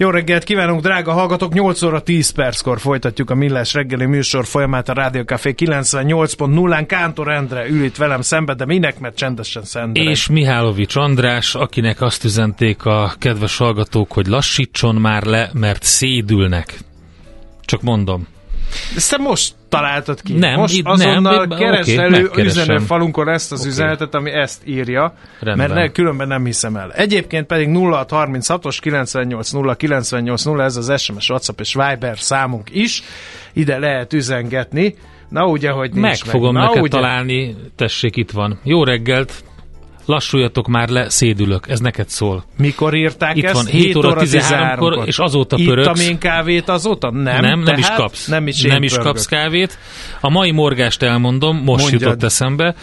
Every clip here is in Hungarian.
Jó reggelt kívánunk, drága hallgatók! 8 óra 10 perckor folytatjuk a Millás reggeli műsor folyamát a Rádió Café 98.0-án. Kántor Endre ül itt velem szembe, de minek, mert csendesen szendre. És Mihálovics András, akinek azt üzenték a kedves hallgatók, hogy lassítson már le, mert szédülnek. Csak mondom. Te most találtad ki. Nem, most itt azonnal nem, keresd okay, elő üzenő falunkon ezt az okay. üzenetet, ami ezt írja, Rendben. mert ne, különben nem hiszem el. Egyébként pedig 0636-os 980 980 ez az SMS, WhatsApp és Viber számunk is. Ide lehet üzengetni. Na ugye, hogy nincs meg. fogom Na, neked ugye? találni, tessék, itt van. Jó reggelt, lassuljatok már le, szédülök, ez neked szól. Mikor írták Itt ezt? van 7 óra 13-kor, 13-kor. és azóta Ittam pöröksz. én kávét azóta? Nem. Nem, nem is kapsz. Nem is, nem is pörgök. kapsz kávét. A mai morgást elmondom, most Mondjad. jutott eszembe.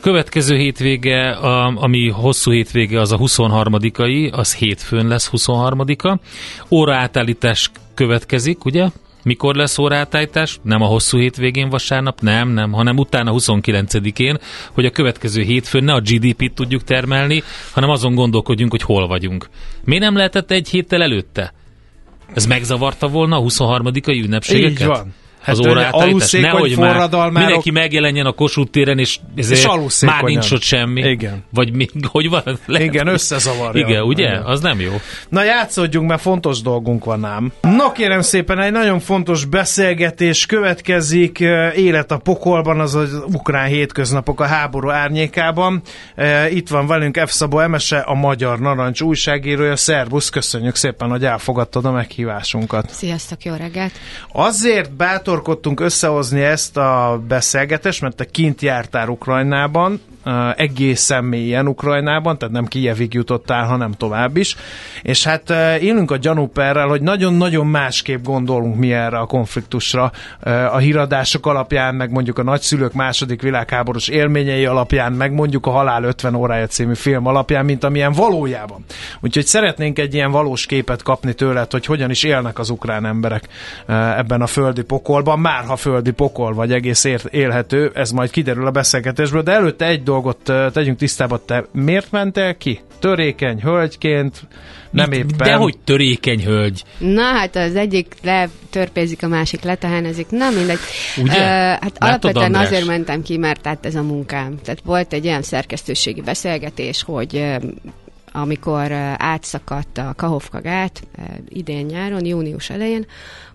Következő hétvége, a, ami hosszú hétvége, az a 23-ai, az hétfőn lesz 23-a. Óraátállítás következik, ugye? Mikor lesz óraátállítás? Nem a hosszú hétvégén vasárnap, nem, nem, hanem utána 29-én, hogy a következő hétfőn ne a GDP-t tudjuk termelni, hanem azon gondolkodjunk, hogy hol vagyunk. Miért nem lehetett egy héttel előtte? Ez megzavarta volna a 23-ai ünnepségeket? Így van. Az Hát, óraátállítás. aluszékony Nehogy már mindenki megjelenjen a Kossuth téren, és, ezért És már nincs ott semmi. Igen. Vagy mi, hogy van? Igen, összezavarja. Igen, ugye? Igen. Az nem jó. Na játszódjunk, mert fontos dolgunk van ám. Na kérem szépen, egy nagyon fontos beszélgetés következik. Élet a pokolban, az az ukrán hétköznapok a háború árnyékában. Itt van velünk F. Szabó Emese, a Magyar Narancs újságírója. Szervusz, köszönjük szépen, hogy elfogadtad a meghívásunkat. Sziasztok, jó reggelt! Azért bátorkodtunk összehozni ezt a beszélgetést, mert te kint jártál Ukrajnában, egészen mélyen Ukrajnában, tehát nem Kijevig jutottál, hanem tovább is. És hát élünk a gyanúperrel, hogy nagyon-nagyon másképp gondolunk mi erre a konfliktusra a híradások alapján, meg mondjuk a nagyszülők második világháborús élményei alapján, meg mondjuk a Halál 50 órája című film alapján, mint amilyen valójában. Úgyhogy szeretnénk egy ilyen valós képet kapni tőled, hogy hogyan is élnek az ukrán emberek ebben a földi pokolban, már ha földi pokol vagy egész élhető, ez majd kiderül a beszélgetésből, de előtte egy dolgot uh, tegyünk tisztába, te miért mentél ki? Törékeny hölgyként, nem Mit- éppen. Dehogy törékeny hölgy. Na hát az egyik letörpézik, a másik letehenezik, na mindegy. Ugye? Ö, hát Látod, alapvetően András? azért mentem ki, mert hát ez a munkám. Tehát volt egy olyan szerkesztőségi beszélgetés, hogy amikor átszakadt a Kahovka gát idén nyáron, június elején,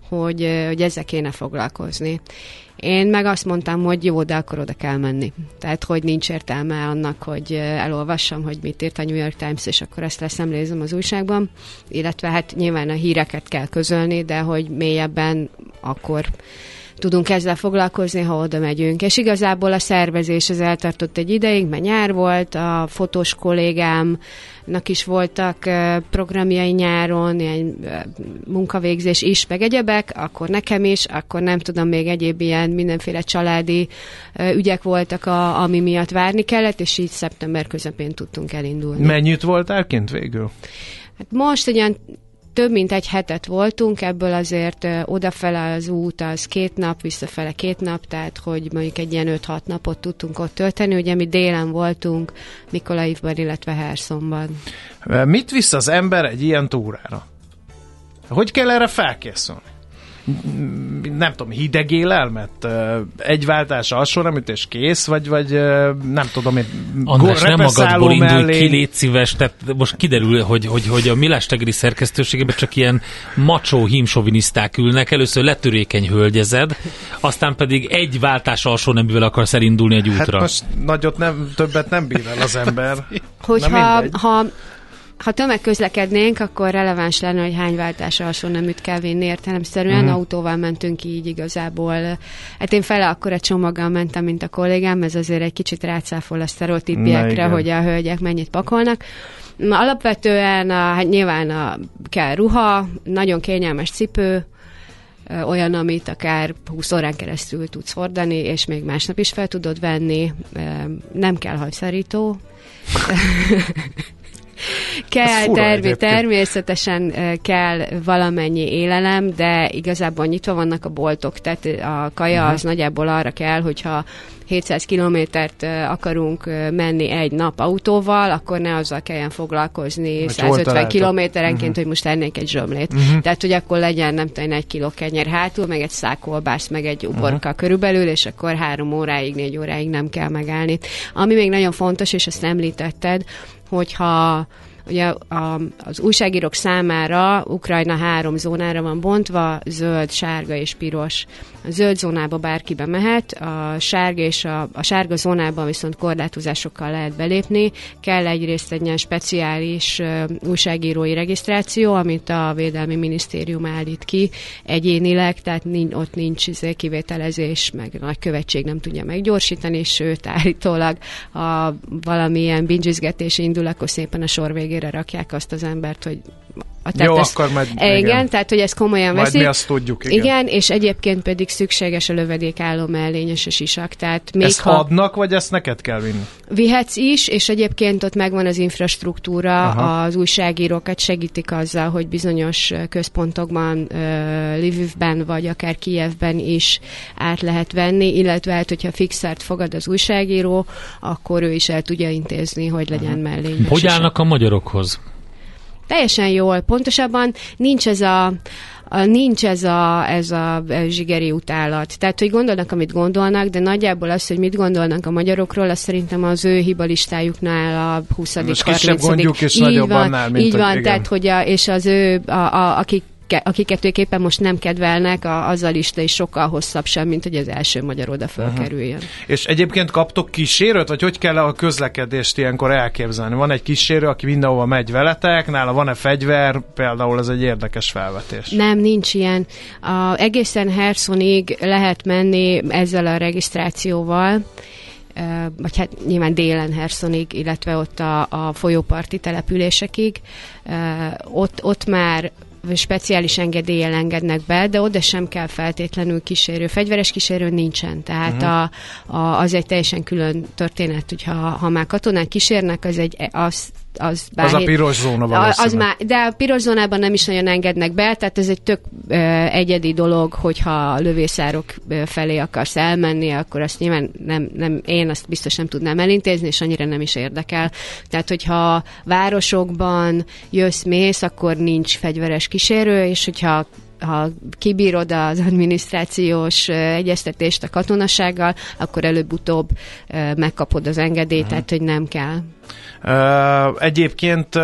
hogy, hogy ezzel kéne foglalkozni. Én meg azt mondtam, hogy jó, de akkor oda kell menni. Tehát, hogy nincs értelme annak, hogy elolvassam, hogy mit írt a New York Times, és akkor ezt leszemlézem az újságban. Illetve hát nyilván a híreket kell közölni, de hogy mélyebben akkor tudunk ezzel foglalkozni, ha oda megyünk. És igazából a szervezés az eltartott egy ideig, mert nyár volt, a fotós kollégámnak is voltak programjai nyáron, ilyen munkavégzés is, meg egyebek, akkor nekem is, akkor nem tudom, még egyéb ilyen mindenféle családi ügyek voltak, a, ami miatt várni kellett, és így szeptember közepén tudtunk elindulni. Mennyit voltál kint végül? Hát most egy ilyen több mint egy hetet voltunk, ebből azért odafele az út az két nap, visszafele két nap, tehát hogy mondjuk egy ilyen 5-6 napot tudtunk ott tölteni. Ugye mi délen voltunk, Mikolaivban, illetve Herszonban. Mit visz az ember egy ilyen túrára? Hogy kell erre felkészülni? Nem tudom, hideg élelmet? Egy váltás alsó és kész? Vagy, vagy nem tudom, én András, nem magadból indulj mellé- ki, légy szíves, tehát most kiderül, hogy, hogy, hogy a Milás tegeri szerkesztőségében csak ilyen macsó hímsoviniszták ülnek, először letörékeny hölgyezed, aztán pedig egy váltás alsó neművel akarsz elindulni egy Hát útra. most nagyot nem, többet nem bír el az ember. Hogyha ha ha tömegközlekednénk, akkor releváns lenne, hogy hány váltásra alsó neműt kell vinni értelemszerűen. Uh-huh. Autóval mentünk így igazából. Hát én fele akkor egy csomaggal mentem, mint a kollégám, ez azért egy kicsit rácáfol a sztereotípiekre, hogy a hölgyek mennyit pakolnak. Alapvetően a, hát nyilván a, kell ruha, nagyon kényelmes cipő, olyan, amit akár 20 órán keresztül tudsz hordani, és még másnap is fel tudod venni. Nem kell hajszárító. kell, termi, természetesen kell valamennyi élelem, de igazából nyitva vannak a boltok, tehát a kaja uh-huh. az nagyjából arra kell, hogyha 700 kilométert akarunk menni egy nap autóval, akkor ne azzal kelljen foglalkozni hogy 150 kilométerenként, uh-huh. hogy most ennék egy zsömlét. Uh-huh. Tehát, hogy akkor legyen nem tudom, egy kiló kenyer hátul, meg egy szákolbász, meg egy uborka uh-huh. körülbelül, és akkor három óráig, négy óráig nem kell megállni. Ami még nagyon fontos, és ezt említetted, hogyha Ugye a, az újságírók számára Ukrajna három zónára van bontva, zöld, sárga és piros. A zöld zónába bárki bemehet, a sárga és a, a sárga zónában viszont korlátozásokkal lehet belépni. Kell egyrészt egy ilyen speciális uh, újságírói regisztráció, amit a Védelmi Minisztérium állít ki egyénileg, tehát nincs, ott nincs izé, kivételezés, meg a nagykövetség nem tudja meggyorsítani, sőt állítólag a valamilyen bingizgetés indul, akkor szépen a sor végén végére rakják azt az embert, hogy a Jó, akkor majd, igen, igen, tehát hogy ez komolyan majd veszik. mi azt tudjuk, igen. Igen, és egyébként pedig szükséges a lövedékálló mellényes és isak. Tehát még ezt ha adnak, vagy ezt neked kell vinni? Vihetsz is, és egyébként ott megvan az infrastruktúra, Aha. az újságírókat segítik azzal, hogy bizonyos központokban, uh, Lvivben vagy akár Kijevben is át lehet venni, illetve hát, hogyha fixert fogad az újságíró, akkor ő is el tudja intézni, hogy legyen mellényes. Hogy állnak a magyarokhoz? Teljesen jól. Pontosabban nincs ez a a, nincs ez a, ez a zsigeri utálat. Tehát, hogy gondolnak, amit gondolnak, de nagyjából az, hogy mit gondolnak a magyarokról, az szerintem az ő hibalistájuknál a 20 Most kisebb gondjuk, és így nagyobb van, annál, mint Így van, igen. tehát, hogy a, és az ő, a, a, akik akiket ők éppen most nem kedvelnek, a, az a lista is sokkal hosszabb sem, mint hogy az első magyar oda fölkerüljön. Uh-huh. És egyébként kaptok kísérőt, vagy hogy kell a közlekedést ilyenkor elképzelni? Van egy kísérő, aki mindenhova megy veletek, nála van-e fegyver? Például ez egy érdekes felvetés. Nem, nincs ilyen. A, egészen Hersonig lehet menni ezzel a regisztrációval, vagy hát nyilván délen Hersonig, illetve ott a, a folyóparti településekig. Ott, ott már speciális engedéllyel engednek be, de oda sem kell feltétlenül kísérő. Fegyveres kísérő nincsen, tehát uh-huh. a, a, az egy teljesen külön történet, hogyha ha már katonák kísérnek, az egy az az, bár az a piros zóna az már, De a piros zónában nem is nagyon engednek be, tehát ez egy tök ö, egyedi dolog, hogyha a lövészárok felé akarsz elmenni, akkor azt nyilván nem, nem, én azt biztos nem tudnám elintézni, és annyira nem is érdekel. Tehát, hogyha városokban jössz, mész, akkor nincs fegyveres kísérő, és hogyha ha kibírod az adminisztrációs egyeztetést a katonasággal, akkor előbb-utóbb megkapod az engedélyt, tehát hogy nem kell. Egyébként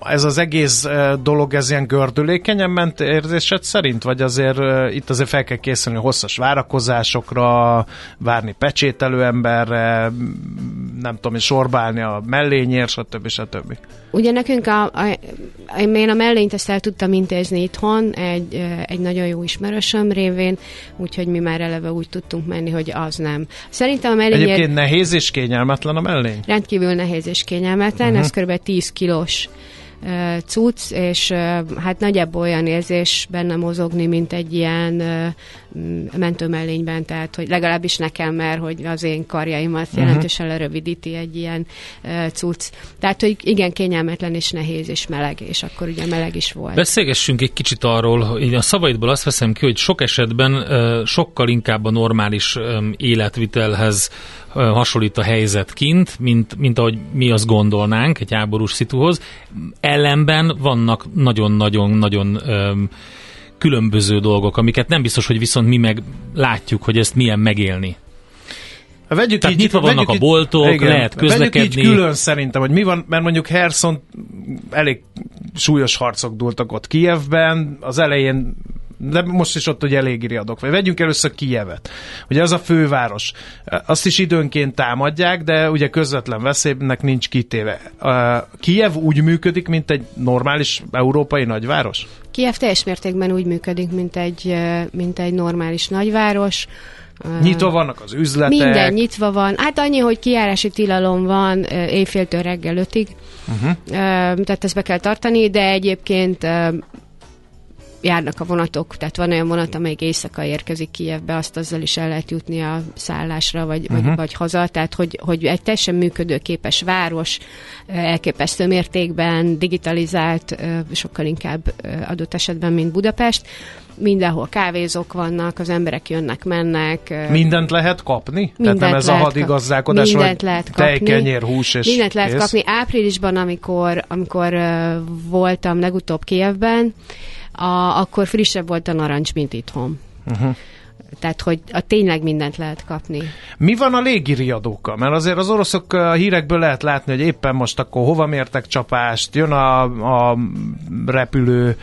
ez az egész dolog, ez ilyen gördülékenyen ment érzésed szerint? Vagy azért itt azért fel kell készülni hosszas várakozásokra, várni pecsételő emberre, nem tudom, sorbálni a mellényért, stb. stb. Ugye nekünk a, a, én a mellényt ezt el tudtam intézni itthon, egy, egy nagyon jó ismerősöm révén, úgyhogy mi már eleve úgy tudtunk menni, hogy az nem. Szerintem a mellényért... Egyébként nehéz és kényelmetlen a mellény? Rendkívül nehéz és kényelmetlen, uh-huh. ez kb. 10 kilós cucc, és hát nagyjából olyan érzés benne mozogni, mint egy ilyen mentőmellényben, tehát hogy legalábbis nekem, mert hogy az én karjaimat uh-huh. jelentősen lerövidíti egy ilyen cucc. Tehát, hogy igen, kényelmetlen és nehéz és meleg, és akkor ugye meleg is volt. Beszélgessünk egy kicsit arról, hogy a szavaidból azt veszem ki, hogy sok esetben sokkal inkább a normális életvitelhez hasonlít a helyzet kint, mint, mint ahogy mi azt gondolnánk egy háborús szituhoz. Ellenben vannak nagyon-nagyon-nagyon különböző dolgok, amiket nem biztos, hogy viszont mi meg látjuk, hogy ezt milyen megélni. Vegyük Tehát így, nyitva vannak a boltok, igen, lehet közlekedni. Vegyük így külön szerintem, hogy mi van, mert mondjuk Herson elég súlyos harcok dúltak ott Kijevben, az elején de most is ott ugye elég riadok. Vagy vegyünk először Kijevet. Ugye az a főváros. Azt is időnként támadják, de ugye közvetlen veszélynek nincs kitéve. Kijev úgy működik, mint egy normális európai nagyváros? Kiev teljes mértékben úgy működik, mint egy, mint egy normális nagyváros. Nyitva vannak az üzletek? Minden nyitva van. Hát annyi, hogy kiárási tilalom van éjféltől reggel ötig. Uh-huh. Tehát ezt be kell tartani, de egyébként járnak a vonatok, tehát van olyan vonat, amelyik éjszaka érkezik Kijevbe, azt azzal is el lehet jutni a szállásra, vagy, uh-huh. vagy, vagy haza, tehát hogy, hogy egy teljesen működőképes város, elképesztő mértékben digitalizált, sokkal inkább adott esetben, mint Budapest, mindenhol kávézók vannak, az emberek jönnek, mennek. Mindent lehet kapni? Mindent Tehát nem ez a hadigazdálkodás, mindent lehet kapni. Tejkenyér, hús és Mindent lehet kész. kapni. Áprilisban, amikor, amikor voltam legutóbb Kievben, a, akkor frissebb volt a narancs, mint itthon. Uh-huh. Tehát, hogy a tényleg mindent lehet kapni. Mi van a légiriadókkal? Mert azért az oroszok a hírekből lehet látni, hogy éppen most akkor hova mértek csapást, jön a, a repülő,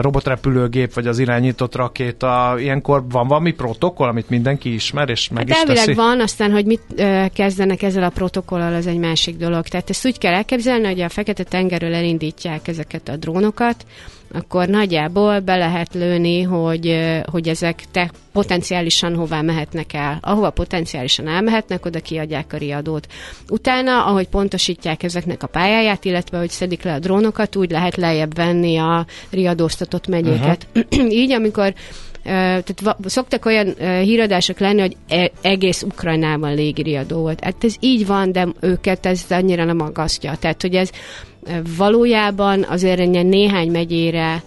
robotrepülőgép, vagy az irányított rakéta. Ilyenkor van valami protokoll, amit mindenki ismer, és meg hát is elvileg teszi? van, aztán, hogy mit ö, kezdenek ezzel a protokollal, az egy másik dolog. Tehát ezt úgy kell elképzelni, hogy a Fekete-tengerről elindítják ezeket a drónokat, akkor nagyjából be lehet lőni, hogy, hogy ezek te potenciálisan hová mehetnek el. Ahova potenciálisan elmehetnek, oda kiadják a riadót. Utána, ahogy pontosítják ezeknek a pályáját, illetve hogy szedik le a drónokat, úgy lehet lejjebb venni a riadóztatott megyéket. Uh-huh. Így, amikor tehát szoktak olyan híradások lenni, hogy e, egész Ukrajnában légiriadó volt. Hát ez így van, de őket ez annyira nem aggasztja. Tehát, hogy ez valójában azért néhány megyére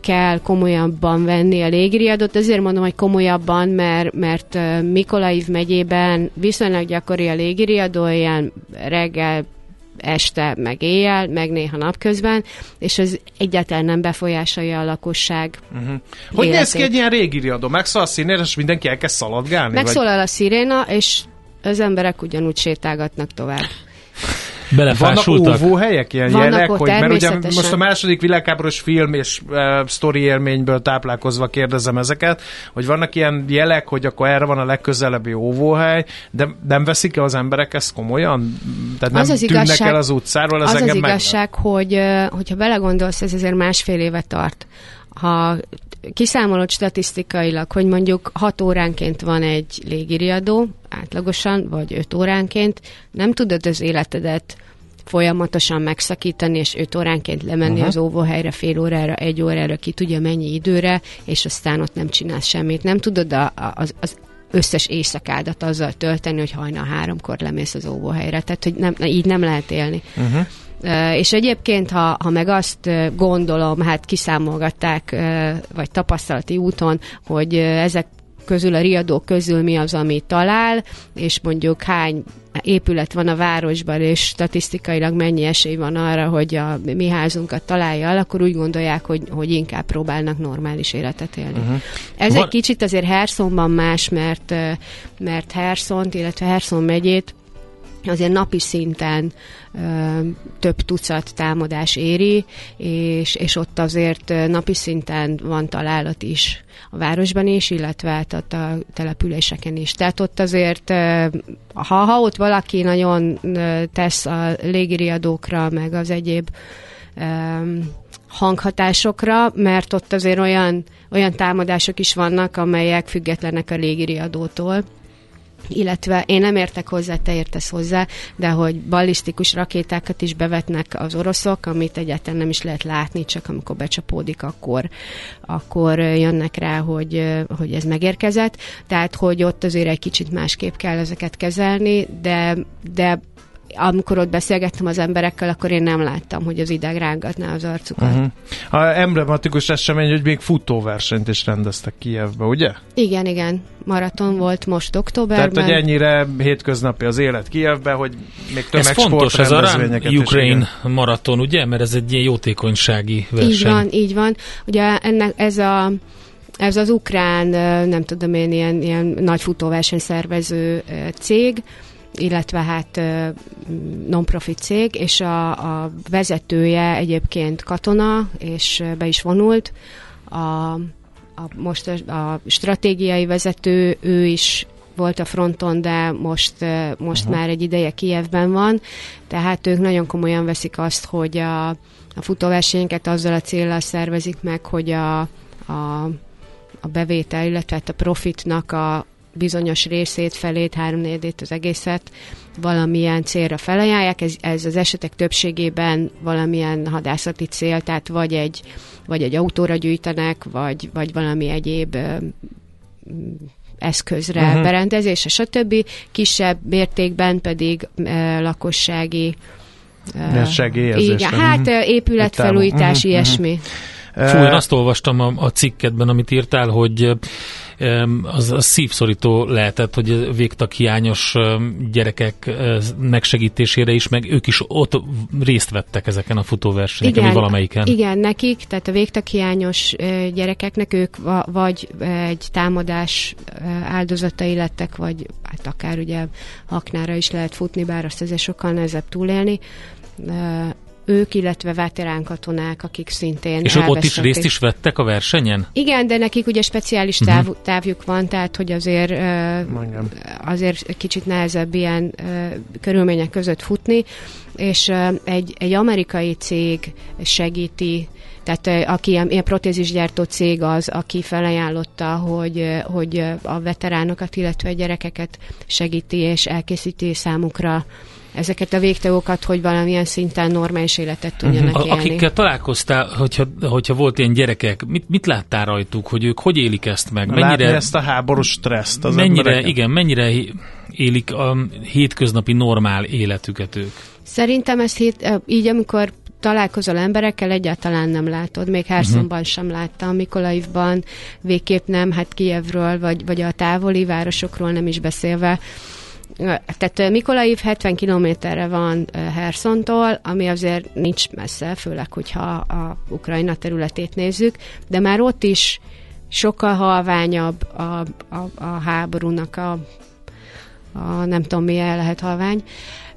kell komolyabban venni a légiriadót. Azért mondom, hogy komolyabban, mert, mert Mikolaiv megyében viszonylag gyakori a légiriadó, ilyen reggel este, meg éjjel, meg néha napközben, és ez egyáltalán nem befolyásolja a lakosság uh-huh. Hogy néz ki egy ilyen régi riadó? Megszól a színér, és mindenki elkezd szaladgálni? Megszólal vagy? a sziréna, és az emberek ugyanúgy sétálgatnak tovább. Vannak óvóhelyek, ilyen Vannak jelek, hogy, mert ugye most a második világháborús film és uh, sztori élményből táplálkozva kérdezem ezeket, hogy vannak ilyen jelek, hogy akkor erre van a legközelebbi óvóhely, de nem veszik -e az emberek ezt komolyan? Tehát nem az az tűnnek igazság, el az utcáról? Ez az az igazság, hogy, hogyha belegondolsz, ez azért másfél éve tart. Ha kiszámolod statisztikailag, hogy mondjuk 6 óránként van egy légiriadó, átlagosan, vagy 5 óránként, nem tudod az életedet folyamatosan megszakítani, és 5 óránként lemenni uh-huh. az óvóhelyre, fél órára, egy órára, ki tudja mennyi időre, és aztán ott nem csinálsz semmit. Nem tudod a, a, az, az összes éjszakádat azzal tölteni, hogy hajnal háromkor lemész az óvóhelyre. Tehát, hogy nem, így nem lehet élni. Uh-huh. És egyébként, ha, ha meg azt gondolom, hát kiszámolgatták, vagy tapasztalati úton, hogy ezek közül, a riadók közül mi az, ami talál, és mondjuk hány épület van a városban, és statisztikailag mennyi esély van arra, hogy a mi házunkat találja el, akkor úgy gondolják, hogy, hogy inkább próbálnak normális életet élni. Uh-huh. Ez van... egy kicsit azért Herszonban más, mert, mert Herszont, illetve Herszon megyét azért napi szinten ö, több tucat támadás éri, és, és ott azért napi szinten van találat is a városban is, illetve hát a településeken is. Tehát ott azért, ha, ha ott valaki nagyon tesz a légiriadókra, meg az egyéb ö, hanghatásokra, mert ott azért olyan, olyan támadások is vannak, amelyek függetlenek a légiriadótól, illetve én nem értek hozzá, te értesz hozzá, de hogy ballisztikus rakétákat is bevetnek az oroszok, amit egyáltalán nem is lehet látni, csak amikor becsapódik, akkor, akkor jönnek rá, hogy, hogy ez megérkezett. Tehát, hogy ott azért egy kicsit másképp kell ezeket kezelni, de, de amikor ott beszélgettem az emberekkel, akkor én nem láttam, hogy az ideg rángatná az arcukat. Uh-huh. A emblematikus esemény, hogy még futóversenyt is rendeztek Kijevbe, ugye? Igen, igen. Maraton volt most októberben. Tehát, hogy ennyire hétköznapi az élet Kijevbe, hogy még tömegsport Ez fontos, ez a Ukraine maraton, ugye? Mert ez egy ilyen jótékonysági verseny. Így van, így van. Ugye ennek ez a ez az ukrán, nem tudom én, ilyen, ilyen nagy futóverseny szervező cég, illetve hát non-profit cég, és a, a vezetője egyébként katona, és be is vonult a, a most a, a stratégiai vezető, ő is volt a fronton, de most, most uh-huh. már egy ideje Kijevben van, tehát ők nagyon komolyan veszik azt, hogy a, a futóversenyeket azzal a célral szervezik meg, hogy a, a, a bevétel, illetve hát a profitnak a bizonyos részét, felét, háromnegyedét, az egészet valamilyen célra felajánlják. Ez, ez az esetek többségében valamilyen hadászati cél, tehát vagy egy, vagy egy autóra gyűjtenek, vagy, vagy valami egyéb eszközre uh-huh. berendezése, stb. Kisebb mértékben pedig e, lakossági e, segélyezésre. Igen, hát uh-huh. épületfelújítás, uh-huh. ilyesmi. Uh-huh. Fú, én azt olvastam a, a cikketben, amit írtál, hogy az, az szívszorító lehetett, hogy végtak hiányos gyerekek megsegítésére is, meg ők is ott részt vettek ezeken a futóversenyeken, vagy valamelyiken. Igen, nekik, tehát a végtak hiányos gyerekeknek ők vagy egy támadás áldozatai lettek, vagy hát akár ugye aknára is lehet futni, bár azt azért sokkal nehezebb túlélni ők, illetve veterán katonák, akik szintén És ott is részt is vettek a versenyen? Igen, de nekik ugye speciális mhm. táv, uh-huh. távjuk van, tehát hogy azért uh, azért kicsit nehezebb ilyen uh, körülmények között futni, és uh, egy, egy amerikai cég segíti tehát aki ilyen, ilyen protézisgyártó cég az, aki felajánlotta, hogy, hogy a veteránokat, illetve a gyerekeket segíti és elkészíti számukra ezeket a végtagokat, hogy valamilyen szinten normális életet tudjanak uh-huh. élni. Akikkel találkoztál, hogyha, hogyha volt ilyen gyerekek, mit, mit láttál rajtuk, hogy ők hogy élik ezt meg? Mennyire, Látni ezt a háborús stresszt az mennyire, embereken. Igen, mennyire élik a hétköznapi normál életüket ők? Szerintem ezt hét, így, amikor találkozol emberekkel, egyáltalán nem látod. Még Herszonban uh-huh. sem láttam, Mikolaivban, végképp nem, hát Kievről, vagy, vagy a távoli városokról nem is beszélve tehát Mikolaiv 70 kilométerre van Hersontól, ami azért nincs messze, főleg, hogyha a Ukrajna területét nézzük, de már ott is sokkal halványabb a, a, a háborúnak a, a nem tudom milyen lehet halvány,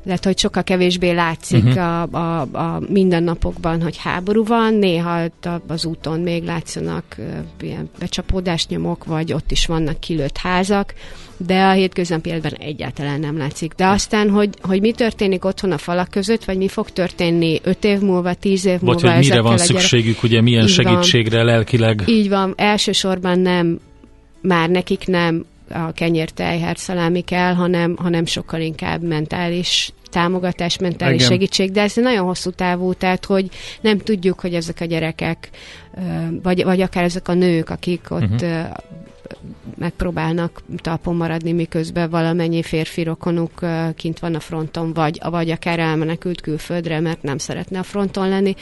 lehet, hogy sokkal kevésbé látszik uh-huh. a, a, a mindennapokban, hogy háború van, néha az úton még látszanak ilyen becsapódásnyomok, vagy ott is vannak kilőtt házak, de a hétköznapi életben egyáltalán nem látszik. De aztán, hogy, hogy mi történik otthon a falak között, vagy mi fog történni öt év múlva, tíz év múlva. Vagy hogy mire van szükségük, ugye milyen Így segítségre van. lelkileg. Így van, elsősorban nem, már nekik nem a kenyértej, szalámi kell, hanem, hanem sokkal inkább mentális támogatás, mentális Igen. segítség, de ez nagyon hosszú távú, tehát hogy nem tudjuk, hogy ezek a gyerekek, vagy, vagy akár ezek a nők, akik ott uh-huh megpróbálnak talpon maradni, miközben valamennyi férfi rokonuk kint van a fronton, vagy, vagy akár elmenekült külföldre, mert nem szeretne a fronton lenni,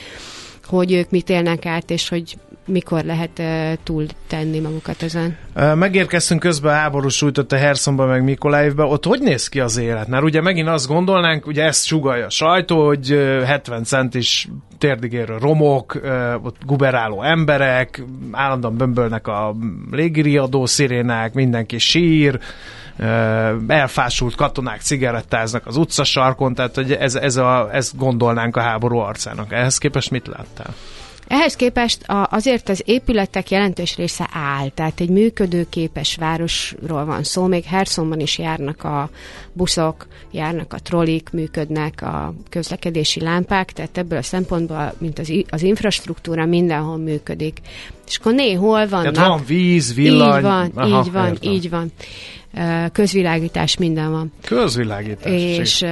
hogy ők mit élnek át, és hogy mikor lehet túl tenni magukat ezen? Megérkeztünk közben a háború sújtott a Herszonba meg Mikolaivba. Ott hogy néz ki az élet? Mert ugye megint azt gondolnánk, ugye ezt sugalja a sajtó, hogy 70 centis térdigérő romok, ott guberáló emberek, állandóan bömbölnek a légiriadó szirénák, mindenki sír, elfásult katonák cigarettáznak az utcasarkon, tehát hogy ez, ez a, ezt gondolnánk a háború arcának. Ehhez képest mit láttál? Ehhez képest a, azért az épületek jelentős része áll, tehát egy működőképes városról van szó, még Herszonban is járnak a buszok, járnak a trollik, működnek a közlekedési lámpák, tehát ebből a szempontból, mint az, az infrastruktúra mindenhol működik. És akkor néhol vannak... Tehát van víz, villany... Így van, Aha, így van, értem. így van közvilágítás minden van. Közvilágítás. És,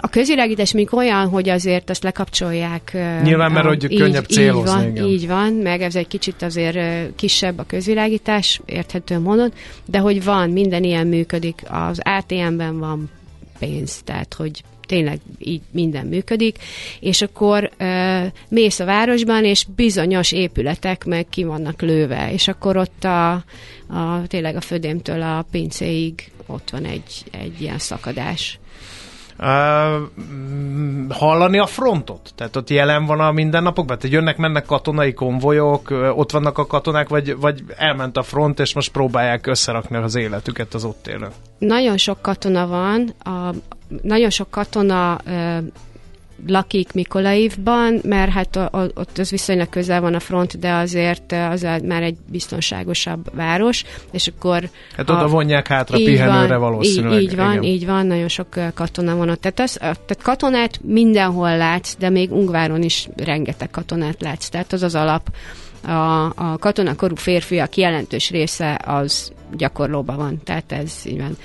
a közvilágítás még olyan, hogy azért azt lekapcsolják. Nyilván, mert hogy így, könnyebb célozni. Így van, igen. így van, meg ez egy kicsit azért kisebb a közvilágítás, érthető módon, de hogy van, minden ilyen működik. Az ATM-ben van pénz, tehát hogy tényleg így minden működik, és akkor uh, mész a városban, és bizonyos épületek meg ki vannak lőve, és akkor ott a, a tényleg a födémtől a pincéig ott van egy, egy ilyen szakadás. Hallani a frontot? Tehát ott jelen van a mindennapokban? Tehát jönnek, mennek katonai konvojok, ott vannak a katonák, vagy, vagy elment a front, és most próbálják összerakni az életüket az ott élők? Nagyon sok katona van, a, nagyon sok katona uh, lakik Mikolaivban, mert hát ott az viszonylag közel van a front, de azért az már egy biztonságosabb város, és akkor... Hát oda vonják hátra pihenőre van, valószínűleg. Így, így van, igen. így van, nagyon sok katona van ott. Tehát, az, tehát katonát mindenhol látsz, de még Ungváron is rengeteg katonát látsz. Tehát az az alap, a, a katonakorú férfiak jelentős része az gyakorlóban van, tehát ez így van.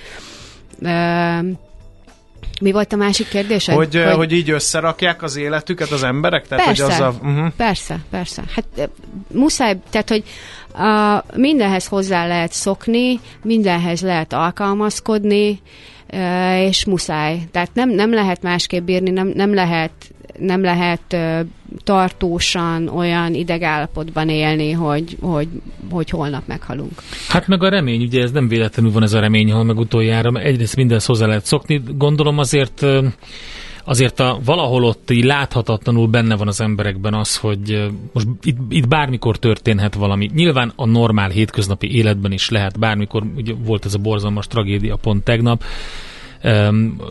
Mi volt a másik kérdés? Hogy, hogy, hogy így összerakják az életüket az emberek? Tehát, persze, hogy az a, uh-huh. persze, persze. Hát muszáj, tehát, hogy a, mindenhez hozzá lehet szokni, mindenhez lehet alkalmazkodni, és muszáj. Tehát nem, nem lehet másképp bírni, nem, nem lehet nem lehet tartósan olyan idegállapotban élni, hogy, hogy, hogy holnap meghalunk. Hát meg a remény, ugye ez nem véletlenül van ez a remény, ha meg utoljára egyrészt mindenhez hozzá lehet szokni. Gondolom azért azért a, valahol ott láthatatlanul benne van az emberekben az, hogy most itt, itt bármikor történhet valami. Nyilván a normál hétköznapi életben is lehet, bármikor ugye volt ez a borzalmas tragédia pont tegnap,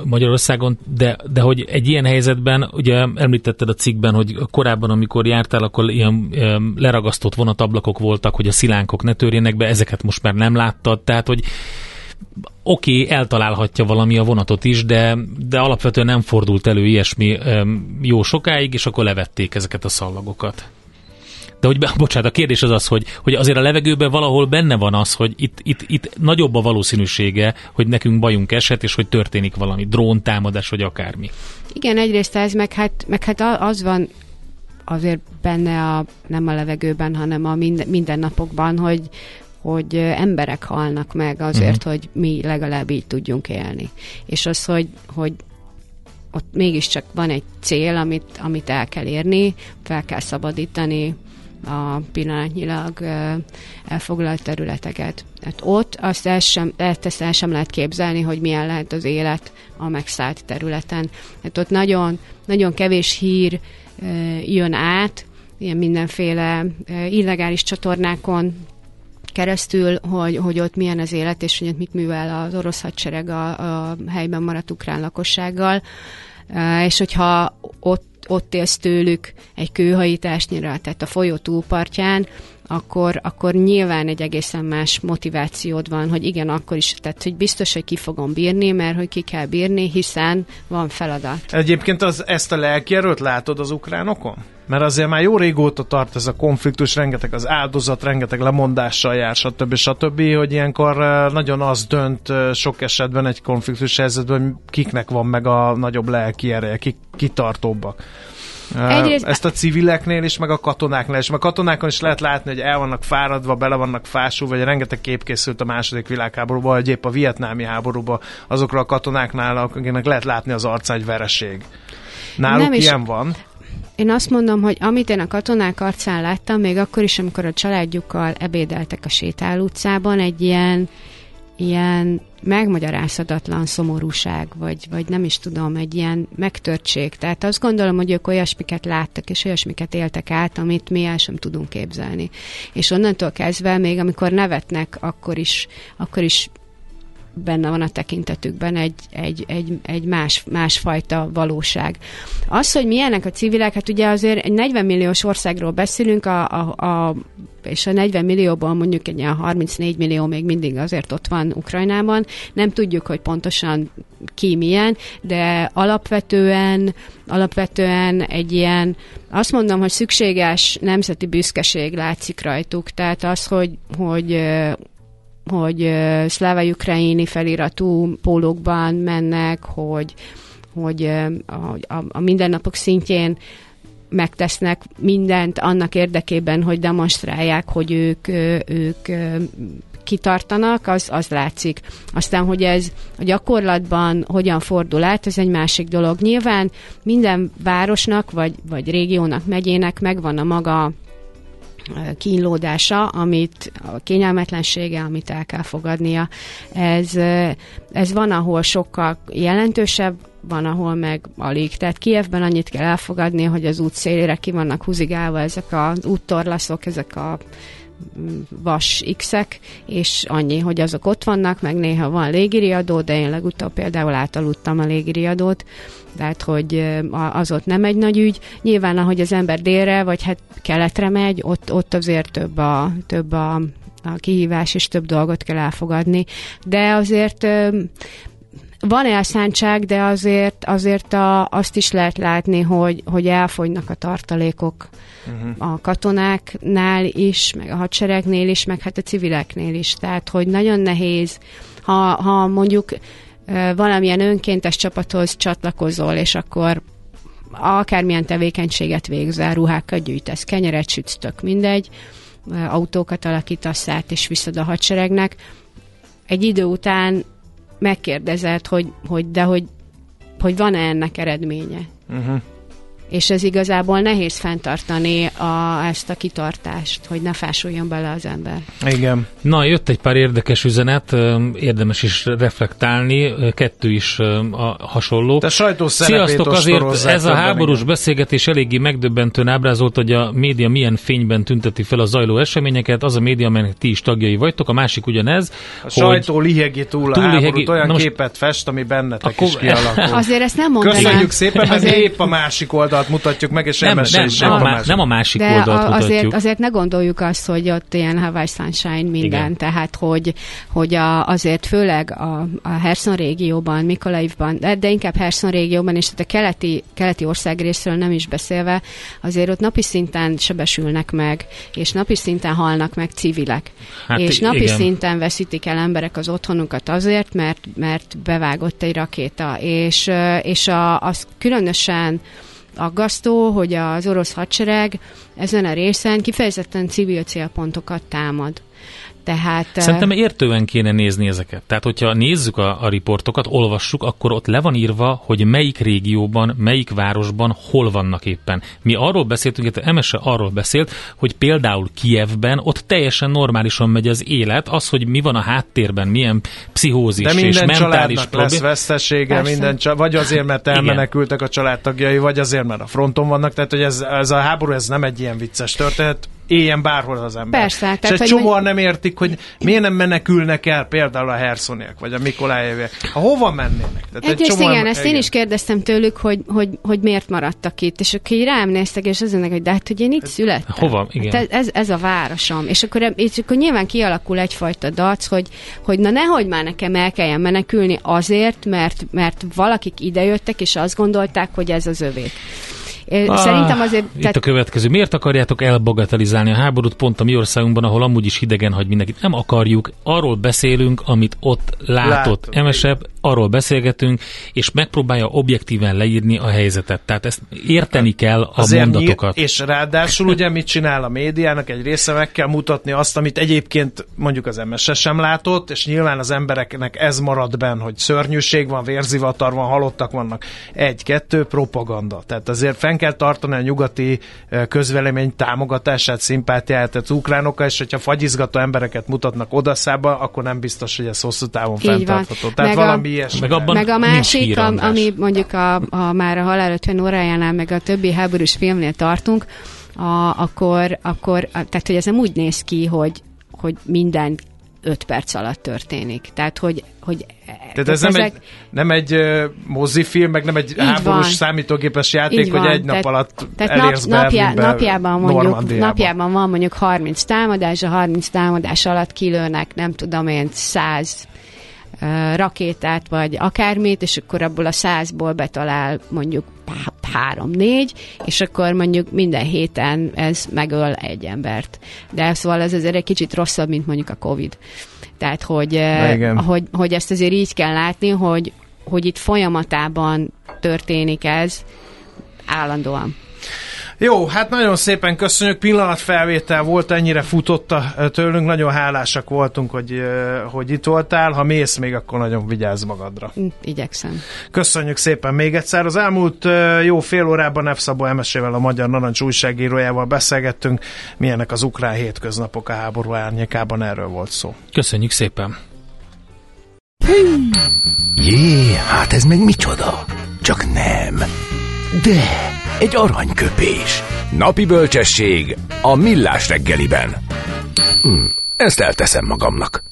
Magyarországon, de, de hogy egy ilyen helyzetben, ugye említetted a cikkben, hogy korábban, amikor jártál, akkor ilyen leragasztott vonatablakok voltak, hogy a szilánkok ne törjenek be, ezeket most már nem láttad, tehát hogy oké, okay, eltalálhatja valami a vonatot is, de, de alapvetően nem fordult elő ilyesmi jó sokáig, és akkor levették ezeket a szallagokat. De hogy, bocsánat, a kérdés az az, hogy, hogy azért a levegőben valahol benne van az, hogy itt, itt, itt nagyobb a valószínűsége, hogy nekünk bajunk esett, és hogy történik valami dróntámadás, vagy akármi. Igen, egyrészt ez, meg hát, meg hát az van azért benne a, nem a levegőben, hanem a minden, mindennapokban, hogy, hogy emberek halnak meg azért, uh-huh. hogy mi legalább így tudjunk élni. És az, hogy, hogy ott mégiscsak van egy cél, amit, amit el kell érni, fel kell szabadítani a pillanatnyilag elfoglalt területeket. Hát ott azt el sem, ezt el sem lehet képzelni, hogy milyen lehet az élet a megszállt területen. Hát ott nagyon, nagyon kevés hír jön át, ilyen mindenféle illegális csatornákon keresztül, hogy, hogy ott milyen az élet, és hogy ott mit művel az orosz hadsereg a, a helyben maradt ukrán lakossággal. És hogyha ott ott élsz tőlük egy kőhajításnyira, tehát a folyó túlpartján, akkor, akkor nyilván egy egészen más motivációd van, hogy igen, akkor is, tehát hogy biztos, hogy ki fogom bírni, mert hogy ki kell bírni, hiszen van feladat. Egyébként az, ezt a lelki erőt látod az ukránokon? Mert azért már jó régóta tart ez a konfliktus, rengeteg az áldozat, rengeteg lemondással jár, stb. stb., hogy ilyenkor eh, nagyon az dönt eh, sok esetben egy konfliktus helyzetben, kiknek van meg a nagyobb lelki ereje, kik kitartóbbak. Egyrészt... Ezt a civileknél is, meg a katonáknál is. Meg a katonákon is lehet látni, hogy el vannak fáradva, bele vannak fásul, vagy rengeteg kép készült a második világháborúban, vagy épp a vietnámi háborúban azokra a katonáknál, akiknek lehet látni az arcán egy vereség. Náluk Nem ilyen is. van. Én azt mondom, hogy amit én a katonák arcán láttam, még akkor is, amikor a családjukkal ebédeltek a sétál utcában, egy ilyen ilyen megmagyarázhatatlan szomorúság, vagy, vagy nem is tudom, egy ilyen megtörtség. Tehát azt gondolom, hogy ők olyasmiket láttak, és olyasmiket éltek át, amit mi el sem tudunk képzelni. És onnantól kezdve, még amikor nevetnek, akkor is, akkor is benne van a tekintetükben egy, egy, egy, egy más, másfajta valóság. Az, hogy milyenek a civilek, hát ugye azért egy 40 milliós országról beszélünk, a, a, a, és a 40 millióból mondjuk egy ilyen 34 millió még mindig azért ott van Ukrajnában. Nem tudjuk, hogy pontosan ki milyen, de alapvetően, alapvetően egy ilyen, azt mondom, hogy szükséges nemzeti büszkeség látszik rajtuk. Tehát az, hogy, hogy hogy szláva ukrajini feliratú pólókban mennek, hogy, hogy a, a, a mindennapok szintjén megtesznek mindent annak érdekében, hogy demonstrálják, hogy ők, ők kitartanak, az, az látszik. Aztán, hogy ez a gyakorlatban hogyan fordul át, ez egy másik dolog. Nyilván minden városnak, vagy, vagy régiónak, megyének megvan a maga kínlódása, amit a kényelmetlensége, amit el kell fogadnia. Ez, ez van, ahol sokkal jelentősebb, van, ahol meg alig. Tehát Kievben annyit kell elfogadni, hogy az út szélére ki vannak húzigálva ezek az úttorlaszok, ezek a vas X-ek, és annyi, hogy azok ott vannak, meg néha van légiriadó, de én legutóbb például átaludtam a légiriadót, tehát hogy az ott nem egy nagy ügy. Nyilván, ahogy az ember délre, vagy hát keletre megy, ott, ott azért több a, több a, a kihívás, és több dolgot kell elfogadni. De azért van elszántság, de azért, azért a, azt is lehet látni, hogy, hogy elfogynak a tartalékok uh-huh. a katonáknál is, meg a hadseregnél is, meg hát a civileknél is. Tehát, hogy nagyon nehéz, ha, ha mondjuk valamilyen önkéntes csapathoz csatlakozol, és akkor akármilyen tevékenységet végzel, ruhákat gyűjtesz, kenyeret sütsz, tök mindegy, autókat alakítasz át, és viszed a hadseregnek. Egy idő után megkérdezed, hogy, hogy de hogy, hogy van-e ennek eredménye. Uh-huh és ez igazából nehéz fenntartani a, ezt a kitartást, hogy ne fásuljon bele az ember. Igen. Na, jött egy pár érdekes üzenet, érdemes is reflektálni, kettő is a hasonló. Te Sziasztok, azért ez a háborús igen. beszélgetés eléggé megdöbbentően ábrázolt, hogy a média milyen fényben tünteti fel a zajló eseményeket, az a média, amelynek ti is tagjai vagytok, a másik ugyanez. A sajtó lihegi túl, túl a háborút, olyan most, képet fest, ami bennetek akkor, is kialakul. Azért ezt nem mondanám. Köszönjük szépen, mert épp a másik oldal oldalt mutatjuk meg, és nem, nem, nem, a, má, nem a másik De oldalt a, azért, mutatjuk. azért ne gondoljuk azt, hogy ott ilyen Hawaii Sunshine minden, Igen. tehát hogy, hogy a, azért főleg a, a Herson régióban, Mikolaivban, de, de inkább Herson régióban, és a keleti, keleti ország részről nem is beszélve, azért ott napi szinten sebesülnek meg, és napi szinten halnak meg civilek. Hát és napi igen. szinten veszítik el emberek az otthonukat azért, mert, mert bevágott egy rakéta, és, és a, az különösen aggasztó, hogy az orosz hadsereg ezen a részen kifejezetten civil célpontokat támad. Tehát, Szerintem értően kéne nézni ezeket. Tehát, hogyha nézzük a, a riportokat, olvassuk, akkor ott le van írva, hogy melyik régióban, melyik városban hol vannak éppen. Mi arról beszéltünk, illetve Emese arról beszélt, hogy például Kievben ott teljesen normálisan megy az élet, az, hogy mi van a háttérben, milyen pszichózis De és mentális probléma. lesz vesztesége, minden csa- vagy azért, mert elmenekültek a családtagjai, vagy azért, mert a fronton vannak. Tehát, hogy ez, ez a háború ez nem egy ilyen vicces történet éljen bárhol az ember. Persze. Tehát, és egy csomóan nem értik, hogy miért nem menekülnek el például a Herszoniak, vagy a Mikolájévek. Ha hova mennének? Tehát egy csomóan, igen, ezt igen. én is kérdeztem tőlük, hogy, hogy, hogy miért maradtak itt, és akkor így rám néztek, és az hogy de hát, hogy én itt ez, születtem. Hova? Igen. Hát ez, ez, a városom. És akkor, és akkor nyilván kialakul egyfajta dac, hogy, hogy na nehogy már nekem el kelljen menekülni azért, mert, mert valakik idejöttek, és azt gondolták, hogy ez az övék. Ah, Szerintem azért... Itt tehát... a következő. Miért akarjátok elbagatelizálni a háborút pont a mi országunkban, ahol amúgy is hidegen hagy mindenkit? Nem akarjuk. Arról beszélünk, amit ott látott. Emesebb, arról beszélgetünk, és megpróbálja objektíven leírni a helyzetet. Tehát ezt érteni kell a Azért mondatokat. Nyíl, és ráadásul ugye mit csinál a médiának? Egy része meg kell mutatni azt, amit egyébként mondjuk az MSS sem látott, és nyilván az embereknek ez marad benne, hogy szörnyűség van, vérzivatar van, halottak vannak. Egy-kettő propaganda. Tehát azért fenn kell tartani a nyugati közvelemény támogatását, szimpátiáját az ukránokkal, és hogyha fagyizgató embereket mutatnak odaszába, akkor nem biztos, hogy ez hosszú távon fenntartható. Tehát meg valami a, ilyesmi. Meg, abban meg a másik, am, ami mondjuk a, a, már a halál 50 órájánál, meg a többi háborús filmnél tartunk, a, akkor, akkor a, tehát hogy ez nem úgy néz ki, hogy, hogy minden 5 perc alatt történik. Tehát, hogy, hogy tehát ez ezek... nem, egy, nem egy uh, mozifilm, meg nem egy Így háborús van. számítógépes játék, Így hogy van. egy nap tehát, alatt tehát elérsz nap, napjá, napjában, mondjuk, napjában van mondjuk 30 támadás, a 30 támadás alatt kilőnek, nem tudom én, 100 rakétát, vagy akármit, és akkor abból a százból betalál mondjuk három-négy, és akkor mondjuk minden héten ez megöl egy embert. De szóval ez azért egy kicsit rosszabb, mint mondjuk a Covid. Tehát, hogy, hogy, hogy ezt azért így kell látni, hogy, hogy itt folyamatában történik ez állandóan. Jó, hát nagyon szépen köszönjük, pillanatfelvétel volt, ennyire futotta tőlünk, nagyon hálásak voltunk, hogy, hogy itt voltál, ha mész még, akkor nagyon vigyázz magadra. Hm, igyekszem. Köszönjük szépen még egyszer. Az elmúlt jó fél órában F. Szabó Emesével, a Magyar Narancs újságírójával beszélgettünk, milyenek az ukrán hétköznapok a háború árnyékában, erről volt szó. Köszönjük szépen. Jé, hát ez meg micsoda? Csak nem. De egy aranyköpés. Napi bölcsesség a millás reggeliben. ezt elteszem magamnak.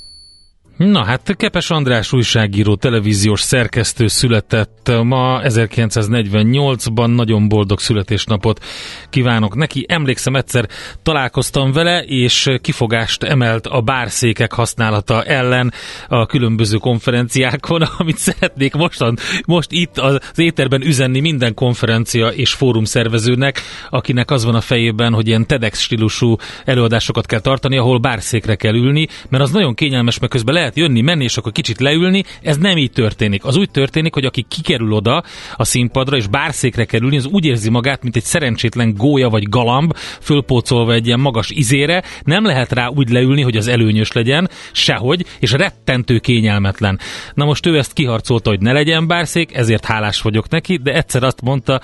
Na hát Kepes András újságíró, televíziós szerkesztő született ma 1948-ban, nagyon boldog születésnapot kívánok neki. Emlékszem egyszer találkoztam vele, és kifogást emelt a bárszékek használata ellen a különböző konferenciákon, amit szeretnék mostan, most itt az éterben üzenni minden konferencia és fórum szervezőnek, akinek az van a fejében, hogy ilyen TEDx stílusú előadásokat kell tartani, ahol bárszékre kell ülni, mert az nagyon kényelmes, mert közben lehet jönni, menni, és akkor kicsit leülni. Ez nem így történik. Az úgy történik, hogy aki kikerül oda a színpadra, és bárszékre kerülni, az úgy érzi magát, mint egy szerencsétlen gólya vagy galamb, fölpócolva egy ilyen magas izére. Nem lehet rá úgy leülni, hogy az előnyös legyen, sehogy, és rettentő kényelmetlen. Na most ő ezt kiharcolta, hogy ne legyen bárszék, ezért hálás vagyok neki, de egyszer azt mondta,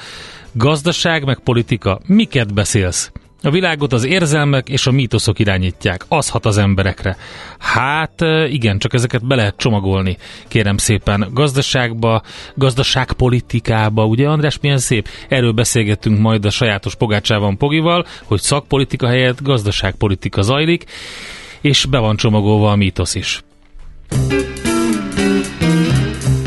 gazdaság meg politika, miket beszélsz? A világot az érzelmek és a mítoszok irányítják. Az hat az emberekre. Hát igen, csak ezeket be lehet csomagolni, kérem szépen. Gazdaságba, gazdaságpolitikába, ugye András, milyen szép? Erről beszélgettünk majd a sajátos pogácsában Pogival, hogy szakpolitika helyett gazdaságpolitika zajlik, és be van csomagolva a mítosz is.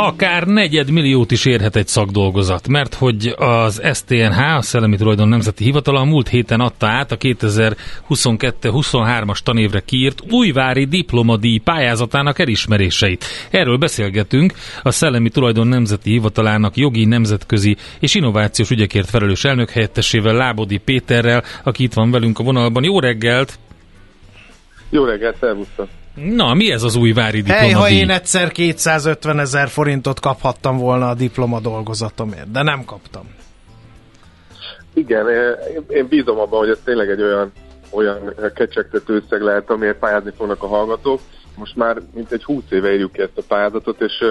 akár negyed milliót is érhet egy szakdolgozat, mert hogy az STNH, a Szellemi Tulajdon Nemzeti Hivatala múlt héten adta át a 2022-23-as tanévre kiírt újvári diplomadíj pályázatának elismeréseit. Erről beszélgetünk a Szellemi Tulajdon Nemzeti Hivatalának jogi, nemzetközi és innovációs ügyekért felelős elnök helyettesével Lábodi Péterrel, aki itt van velünk a vonalban. Jó reggelt! Jó reggelt, szervusztok! Na, mi ez az új vári diplomadíj? Hey, ha én egyszer 250 ezer forintot kaphattam volna a diploma dolgozatomért, de nem kaptam. Igen, én bízom abban, hogy ez tényleg egy olyan, olyan kecsegtető összeg lehet, amiért pályázni fognak a hallgatók. Most már mint egy 20 éve írjuk ki ezt a pályázatot, és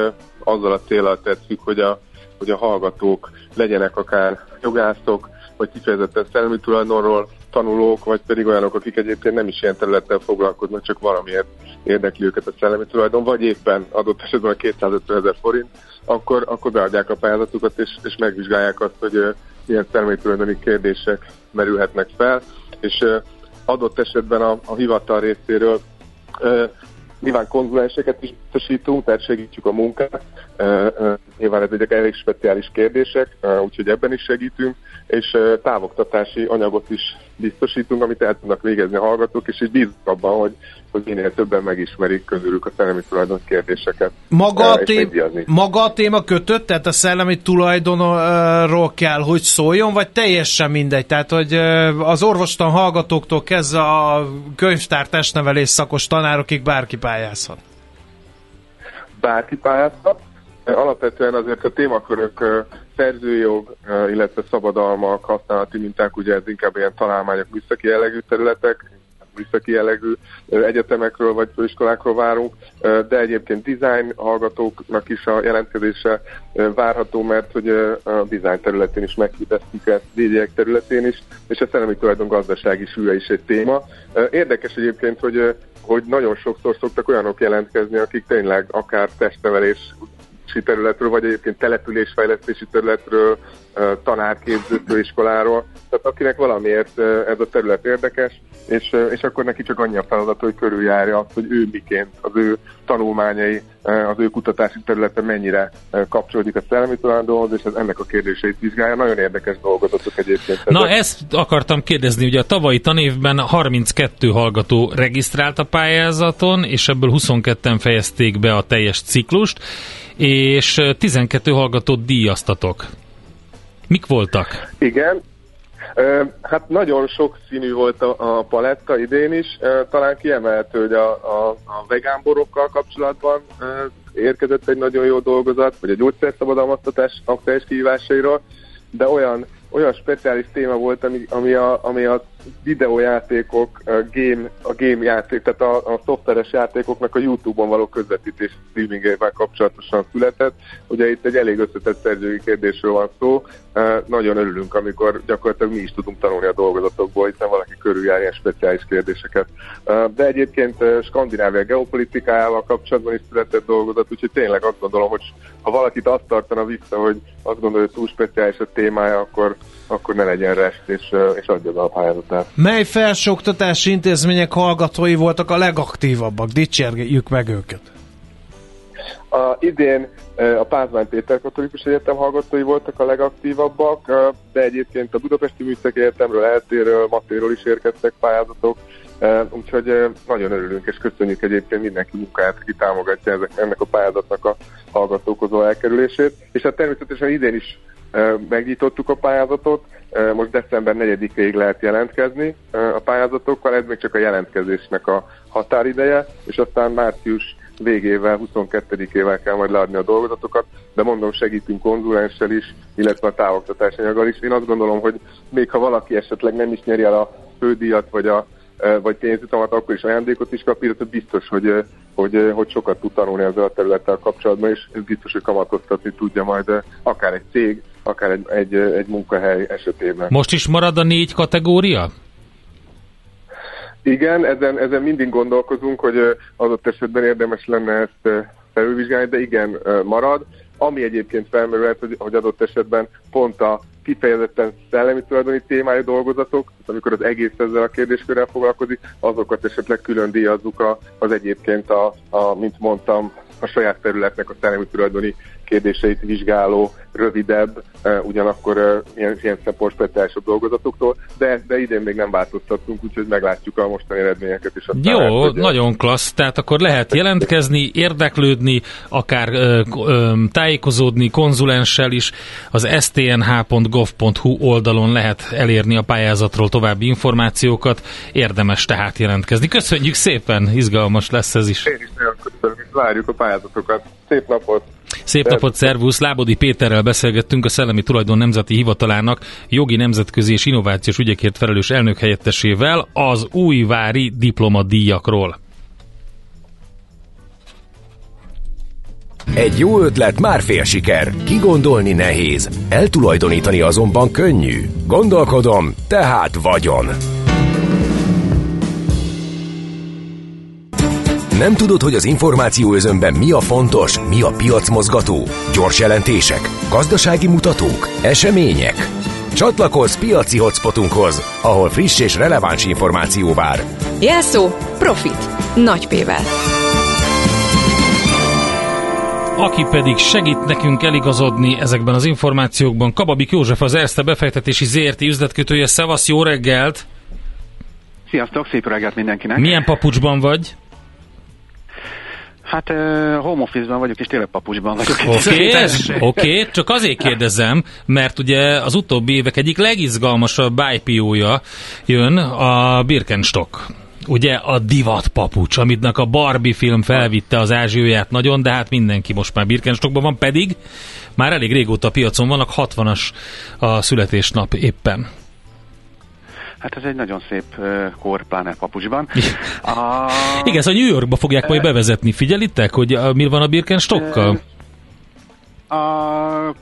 azzal a célral tettük, hogy a, hogy a hallgatók legyenek akár jogászok, vagy kifejezetten szellemi tulajdonról tanulók, vagy pedig olyanok, akik egyébként nem is ilyen területtel foglalkoznak, csak valamiért érdekli őket a szellemi tulajdon, vagy éppen adott esetben a 250 ezer forint, akkor, akkor beadják a pályázatukat, és, és megvizsgálják azt, hogy uh, milyen szellemi tulajdoni kérdések merülhetnek fel, és adott esetben a, a hivatal részéről uh, nyilván konzulenseket is biztosítunk, tehát segítjük a munkát. Nyilván ez egy elég speciális kérdések, úgyhogy ebben is segítünk, és távoktatási anyagot is biztosítunk, amit el tudnak végezni a hallgatók, és így bízunk abban, hogy, hogy minél többen megismerik közülük a szellemi tulajdon kérdéseket. Maga a, tém- maga a téma kötött, tehát a szellemi tulajdonról kell, hogy szóljon, vagy teljesen mindegy? Tehát, hogy az orvostan hallgatóktól kezdve a könyvtár testnevelés szakos tanárokig bárki pályázhat? Bárki pályázhat. Alapvetően azért a témakörök szerzőjog, illetve szabadalmak, használati minták, ugye ez inkább ilyen találmányok, műszaki jellegű területek, műszaki jellegű egyetemekről vagy főiskolákról várunk, de egyébként design hallgatóknak is a jelentkezése várható, mert hogy a design területén is meghirdeztük ezt, DJ területén is, és a szellemi tulajdon gazdasági súlya is egy téma. Érdekes egyébként, hogy hogy nagyon sokszor szoktak olyanok jelentkezni, akik tényleg akár testnevelés területről, vagy egyébként településfejlesztési területről, tanárképző főiskoláról, tehát akinek valamiért ez a terület érdekes, és, és akkor neki csak annyi a feladat, hogy körüljárja azt, hogy ő miként, az ő tanulmányai, az ő kutatási területe mennyire kapcsolódik a szellemi tulajdonhoz, és ez ennek a kérdéseit vizsgálja. Nagyon érdekes dolgozatok egyébként. Na ezt akartam kérdezni, ugye a tavalyi tanévben 32 hallgató regisztrált a pályázaton, és ebből 22-en fejezték be a teljes ciklust, és 12 hallgatót díjaztatok. Mik voltak? Igen, Hát nagyon sok színű volt a, paletta idén is. Talán kiemelhető, hogy a, a, a vegán borokkal kapcsolatban érkezett egy nagyon jó dolgozat, vagy a gyógyszerszabadalmaztatás aktuális kihívásairól, de olyan, olyan speciális téma volt, ami, ami, a, ami a videójátékok, game, a game játék, tehát a, a szoftveres játékoknak a YouTube-on való közvetítés streamingével kapcsolatosan született. Ugye itt egy elég összetett szerzői kérdésről van szó. Nagyon örülünk, amikor gyakorlatilag mi is tudunk tanulni a dolgozatokból, hiszen valaki körüljár ilyen speciális kérdéseket. De egyébként Skandinávia geopolitikájával kapcsolatban is született dolgozat, úgyhogy tényleg azt gondolom, hogy ha valakit azt tartana vissza, hogy azt gondolja, hogy túl speciális a témája, akkor akkor ne legyen rest, és, és adja be a pályázatát. Mely felsőoktatási intézmények hallgatói voltak a legaktívabbak? Dicsérjük meg őket! A, idén a Pázmány Péter Katolikus Egyetem hallgatói voltak a legaktívabbak, de egyébként a Budapesti Műszaki Egyetemről, eltéről, Matéről is érkeztek pályázatok, úgyhogy nagyon örülünk, és köszönjük egyébként mindenki munkáját, aki támogatja ennek a pályázatnak a hallgatókozó elkerülését, és hát természetesen idén is megnyitottuk a pályázatot, most december 4-ig lehet jelentkezni a pályázatokkal, ez még csak a jelentkezésnek a határideje, és aztán március végével, 22-ével kell majd leadni a dolgozatokat, de mondom, segítünk konzulenssel is, illetve a távoktatás anyaggal is. Én azt gondolom, hogy még ha valaki esetleg nem is nyeri el a fődíjat, vagy a vagy pénzütemet, akkor is ajándékot is kap, illetve biztos, hogy, hogy, hogy sokat tud tanulni ezzel a területtel kapcsolatban, és biztos, hogy kamatoztatni tudja majd akár egy cég, akár egy, egy, egy munkahely esetében. Most is marad a négy kategória? Igen, ezen, ezen mindig gondolkozunk, hogy adott esetben érdemes lenne ezt felülvizsgálni, de igen, marad. Ami egyébként felmerülhet, hogy, hogy adott esetben pont a kifejezetten szellemi tulajdoni témájú dolgozatok, amikor az egész ezzel a kérdéskörrel foglalkozik, azokat esetleg külön díjazzuk a, az egyébként, a, a, mint mondtam, a saját területnek a szellemi tulajdoni kérdéseit vizsgáló, rövidebb, ugyanakkor ilyen, ilyen szempont speciálisabb dolgozatoktól, de, de idén még nem változtattunk, úgyhogy meglátjuk a mostani eredményeket is. Jó, lehet, nagyon klassz, tehát akkor lehet jelentkezni, érdeklődni, akár ö, ö, tájékozódni konzulenssel is, az stnh.gov.hu oldalon lehet elérni a pályázatról további információkat, érdemes tehát jelentkezni. Köszönjük szépen, izgalmas lesz ez is. Én is nagyon köszönöm, várjuk a pályázatokat. Szép napot! Szép napot, szervusz! Lábodi Péterrel beszélgettünk a Szellemi Tulajdon Nemzeti Hivatalának jogi nemzetközi és innovációs ügyekért felelős elnök helyettesével az újvári diplomadíjakról. Egy jó ötlet már fél siker, kigondolni nehéz, eltulajdonítani azonban könnyű. Gondolkodom, tehát vagyon. Nem tudod, hogy az információ özönben mi a fontos, mi a piacmozgató? Gyors jelentések, gazdasági mutatók, események? Csatlakozz piaci hotspotunkhoz, ahol friss és releváns információ vár. Jelszó Profit. Nagy P-vel. Aki pedig segít nekünk eligazodni ezekben az információkban, Kababik József az Erste befektetési ZRT üzletkötője. Szevasz, jó reggelt! Sziasztok, szép reggelt mindenkinek! Milyen papucsban vagy? Hát home office-ban vagyok, és tényleg papucsban vagyok. Oké, okay, okay, csak azért kérdezem, mert ugye az utóbbi évek egyik legizgalmasabb IPO-ja jön a Birkenstock. Ugye a divat papucs, amitnek a Barbie film felvitte az ázsióját nagyon, de hát mindenki most már Birkenstockban van, pedig már elég régóta a piacon vannak, 60-as a születésnap éppen. Hát ez egy nagyon szép kor, pláne papucsban. A... Igen, szóval New Yorkba fogják majd bevezetni. Figyelitek, hogy mi van a Birkenstockkal? A,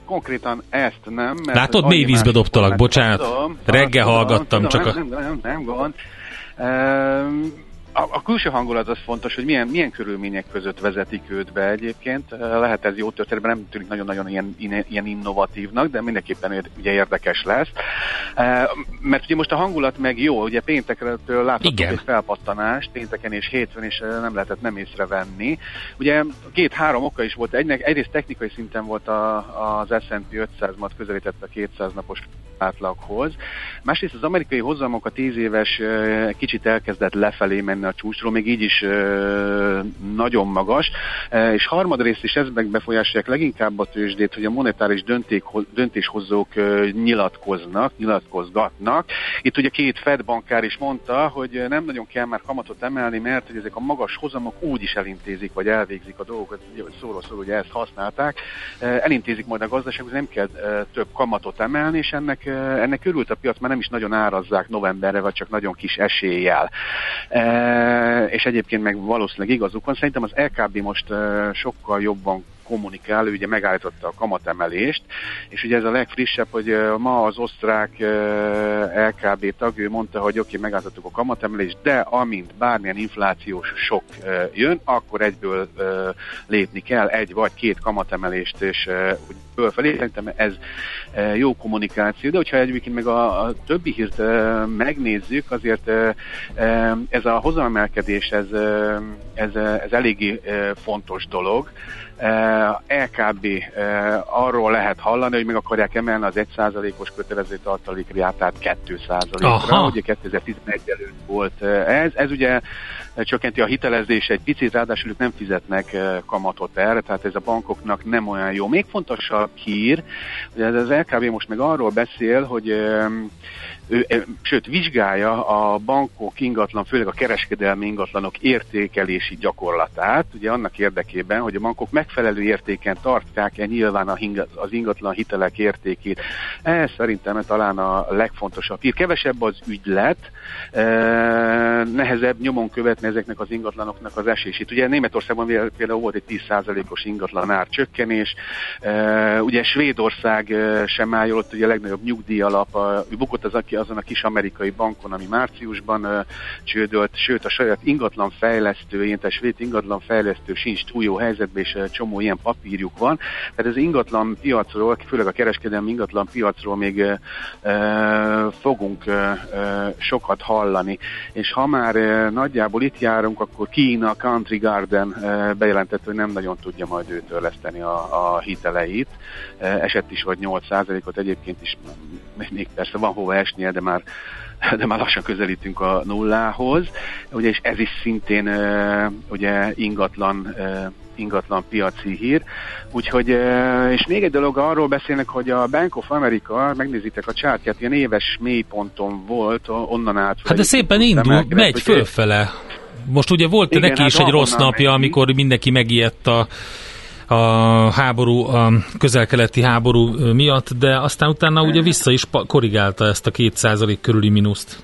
konkrétan ezt nem. Mert Látod, mély vízbe dobtalak, bocsánat. Tudom, Reggel hallgattam, tudom, csak nem, a... Nem, nem, nem gond. A, a külső hangulat az fontos, hogy milyen, milyen körülmények között vezetik őt be egyébként. Lehet ez jó történetben, nem tűnik nagyon-nagyon ilyen, ilyen innovatívnak, de mindenképpen ugye érdekes lesz. Mert ugye most a hangulat meg jó, ugye péntekről láthatunk egy felpattanást, pénteken és hétfőn is nem lehetett nem észrevenni. Ugye két-három oka is volt. Egynek, egyrészt technikai szinten volt a, az S&P 500 mat közelített a 200 napos átlaghoz. Másrészt az amerikai hozamok a 10 éves kicsit elkezdett lefelé menni a csúcsról, még így is nagyon magas, és harmadrészt is ez megbefolyásolják leginkább a tőzsdét, hogy a monetáris döntéshozók nyilatkoznak, nyilatkozgatnak. Itt ugye két Fed bankár is mondta, hogy nem nagyon kell már kamatot emelni, mert hogy ezek a magas hozamok úgy is elintézik, vagy elvégzik a dolgokat, szóról szól, hogy ezt használták, elintézik majd a gazdaság, nem kell több kamatot emelni, és ennek, ennek örült a piac, mert nem is nagyon árazzák novemberre, vagy csak nagyon kis eséllyel. És egyébként meg valószínűleg igazuk van. Szerintem az LKB most sokkal jobban kommunikál, ő ugye megállította a kamatemelést, és ugye ez a legfrissebb, hogy ma az osztrák LKB tag, ő mondta, hogy oké, okay, megállítottuk a kamatemelést, de amint bármilyen inflációs sok jön, akkor egyből lépni kell egy vagy két kamatemelést, és fölfelé, szerintem ez jó kommunikáció, de hogyha egyébként meg a, a többi hírt megnézzük, azért ez a hozamemelkedés, ez, ez, ez eléggé fontos dolog, LKB arról lehet hallani, hogy meg akarják emelni az 1%-os kötelező tartalék riátát 2%-ra, ugye 2011 előtt volt ez. Ez ugye csökkenti a hitelezés egy picit, ráadásul ők nem fizetnek kamatot erre, tehát ez a bankoknak nem olyan jó. Még fontosabb hír, hogy ez az LKB most meg arról beszél, hogy sőt, vizsgálja a bankok ingatlan, főleg a kereskedelmi ingatlanok értékelési gyakorlatát, ugye annak érdekében, hogy a bankok megfelelő értéken tartják-e nyilván az ingatlan hitelek értékét. Ez szerintem talán a legfontosabb hír. Kevesebb az ügylet, nehezebb nyomon követni ezeknek az ingatlanoknak az esését. Ugye Németországban például volt egy 10%-os ingatlan ár csökkenés, ugye Svédország sem ott ugye a legnagyobb nyugdíjalap, bukott az, aki azon a kis amerikai bankon, ami márciusban csődölt, sőt a saját ingatlan fejlesztő, ilyen svéd ingatlan fejlesztő sincs túl jó helyzetben, és csomó ilyen papírjuk van. Tehát az ingatlan piacról, főleg a kereskedelmi ingatlan piacról még fogunk sokat hallani. És ha már nagyjából itt járunk, akkor Kína Country Garden bejelentett, hogy nem nagyon tudja majd ő törleszteni a, a hiteleit. Esett is vagy 8%-ot, egyébként is még persze van hova esnie, de már de már lassan közelítünk a nullához, ugye, és ez is szintén ugye ingatlan ingatlan piaci hír. Úgyhogy, és még egy dolog, arról beszélnek, hogy a Bank of America, megnézitek a csártyát, ilyen éves mélyponton volt, onnan át. Hát de szépen indul, megy fölfele. Most ugye volt igen, neki hát is egy rossz napja, megy. amikor mindenki megijedt a a háború, a közel-keleti háború miatt, de aztán utána ugye vissza is korrigálta ezt a 2% körüli mínuszt.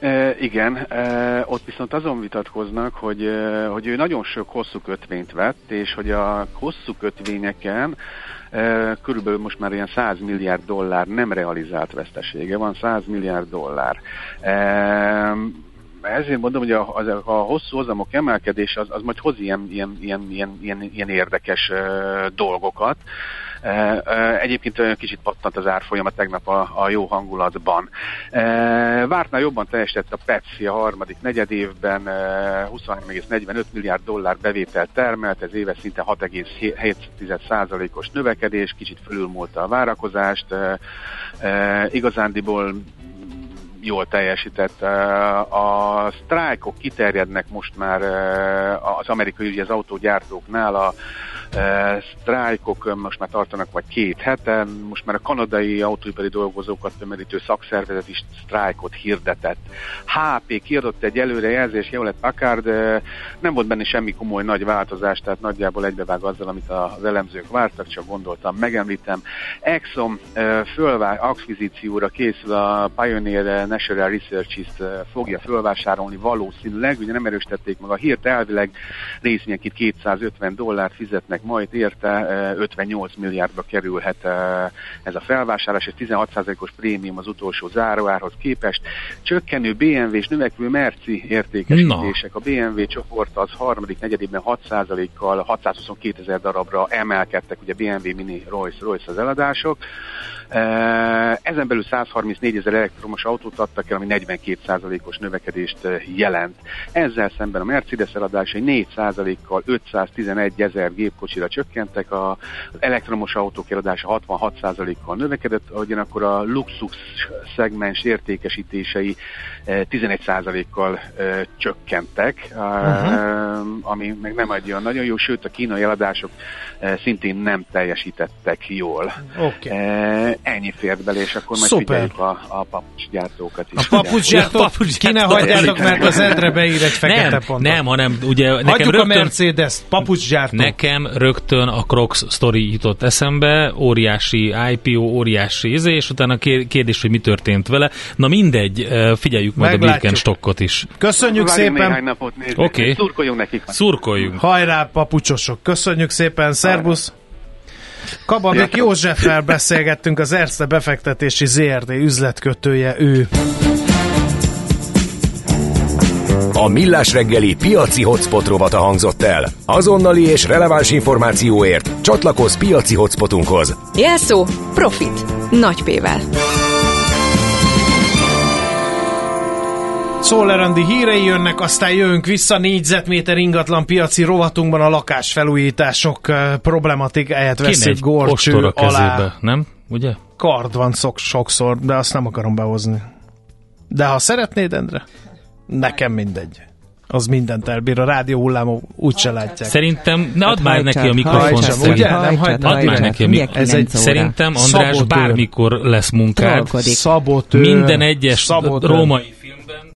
E, igen, e, ott viszont azon vitatkoznak, hogy, e, hogy ő nagyon sok hosszú kötvényt vett, és hogy a hosszú kötvényeken e, körülbelül most már ilyen 100 milliárd dollár nem realizált vesztesége van, 100 milliárd dollár. E, ezért mondom, hogy a, a, a hosszú hozamok emelkedése az, az majd hoz ilyen, ilyen, ilyen, ilyen, ilyen, ilyen érdekes uh, dolgokat. Uh, uh, egyébként kicsit pattant az árfolyama tegnap a, a jó hangulatban. Vártnál jobban teljesített a Pepsi a harmadik negyedévben, uh, 23,45 milliárd dollár bevételt termelt, ez éves szinte 6,7%-os növekedés, kicsit fölülmúlta a várakozást. Igazándiból jól teljesített. A sztrájkok kiterjednek most már az amerikai ugye az autógyártóknál, a sztrájkok most már tartanak vagy két hete, most már a kanadai autóipari dolgozókat tömörítő szakszervezet is sztrájkot hirdetett. HP kiadott egy előrejelzés, lett Packard, nem volt benne semmi komoly nagy változás, tehát nagyjából egybevág azzal, amit az elemzők vártak, csak gondoltam, megemlítem. Exxon fölvár, akvizícióra készül a Pioneer National Research-t fogja fölvásárolni valószínűleg, ugye nem erősítették meg a hírt, elvileg részvények 250 dollárt fizetnek majd érte, 58 milliárdba kerülhet ez a felvásárlás, és 16%-os prémium az utolsó záróárhoz képest. Csökkenő BMW és növekvő Merci értékesítések. No. A BMW csoport az harmadik negyedében 6%-kal 622 ezer darabra emelkedtek, ugye BMW Mini Royce, Royce az eladások. Ezen belül 134 ezer elektromos autót adtak el, ami 42%-os növekedést jelent. Ezzel szemben a Mercedes eladásai 4%-kal 511 ezer gépkocsira csökkentek, az elektromos autók eladása 66%-kal növekedett, ugyanakkor a luxus szegmens értékesítései 11%-kal csökkentek, uh-huh. ami meg nem egy olyan nagyon jó, sőt a kínai eladások szintén nem teljesítettek jól. Okay. Ennyi fért bele, és akkor majd Szuper. figyeljük a, a papucsgyártókat is. A papucsgyártót A papucsgyártót ki ne hagyjátok, mert az Endre beír egy fekete Nem, pontot. nem, hanem ugye nekem Hagyjuk a rögtön, Mercedes-t, papucsgyártó. nekem rögtön a Crocs sztori jutott eszembe, óriási IPO, óriási izé, és utána kér- kérdés, hogy mi történt vele. Na mindegy, eh, figyeljük majd Meglátjuk. a Birkenstockot is. Köszönjük szépen. Oké. okay. szurkoljunk nekik. Szurkoljunk. Hajrá, papucsosok. Köszönjük szépen, szervusz. Kababik Józseffel beszélgettünk, az Erste befektetési ZRD üzletkötője ő. A Millás reggeli piaci hotspot rovata hangzott el. Azonnali és releváns információért csatlakozz piaci hotspotunkhoz. Jelszó Profit. Nagy P-vel. Szólerandi hírei jönnek, aztán jövünk vissza négyzetméter ingatlan piaci rovatunkban a lakásfelújítások problematikáját egy gorcső alá. kezébe, nem? Ugye? Kard van szok, sokszor, de azt nem akarom behozni. De ha szeretnéd, Endre, nekem mindegy. Az mindent elbír, a rádió hullámok úgyse látják. Szerintem, ne add már neki a Szeri. ugye? Nem hajtad? Add már neki a mikrofont. Ez egy- 9 óra. Szerintem András Szabotőr. bármikor lesz munkád. Trollkodik. Szabotőr. Minden egyes Szabotőr. római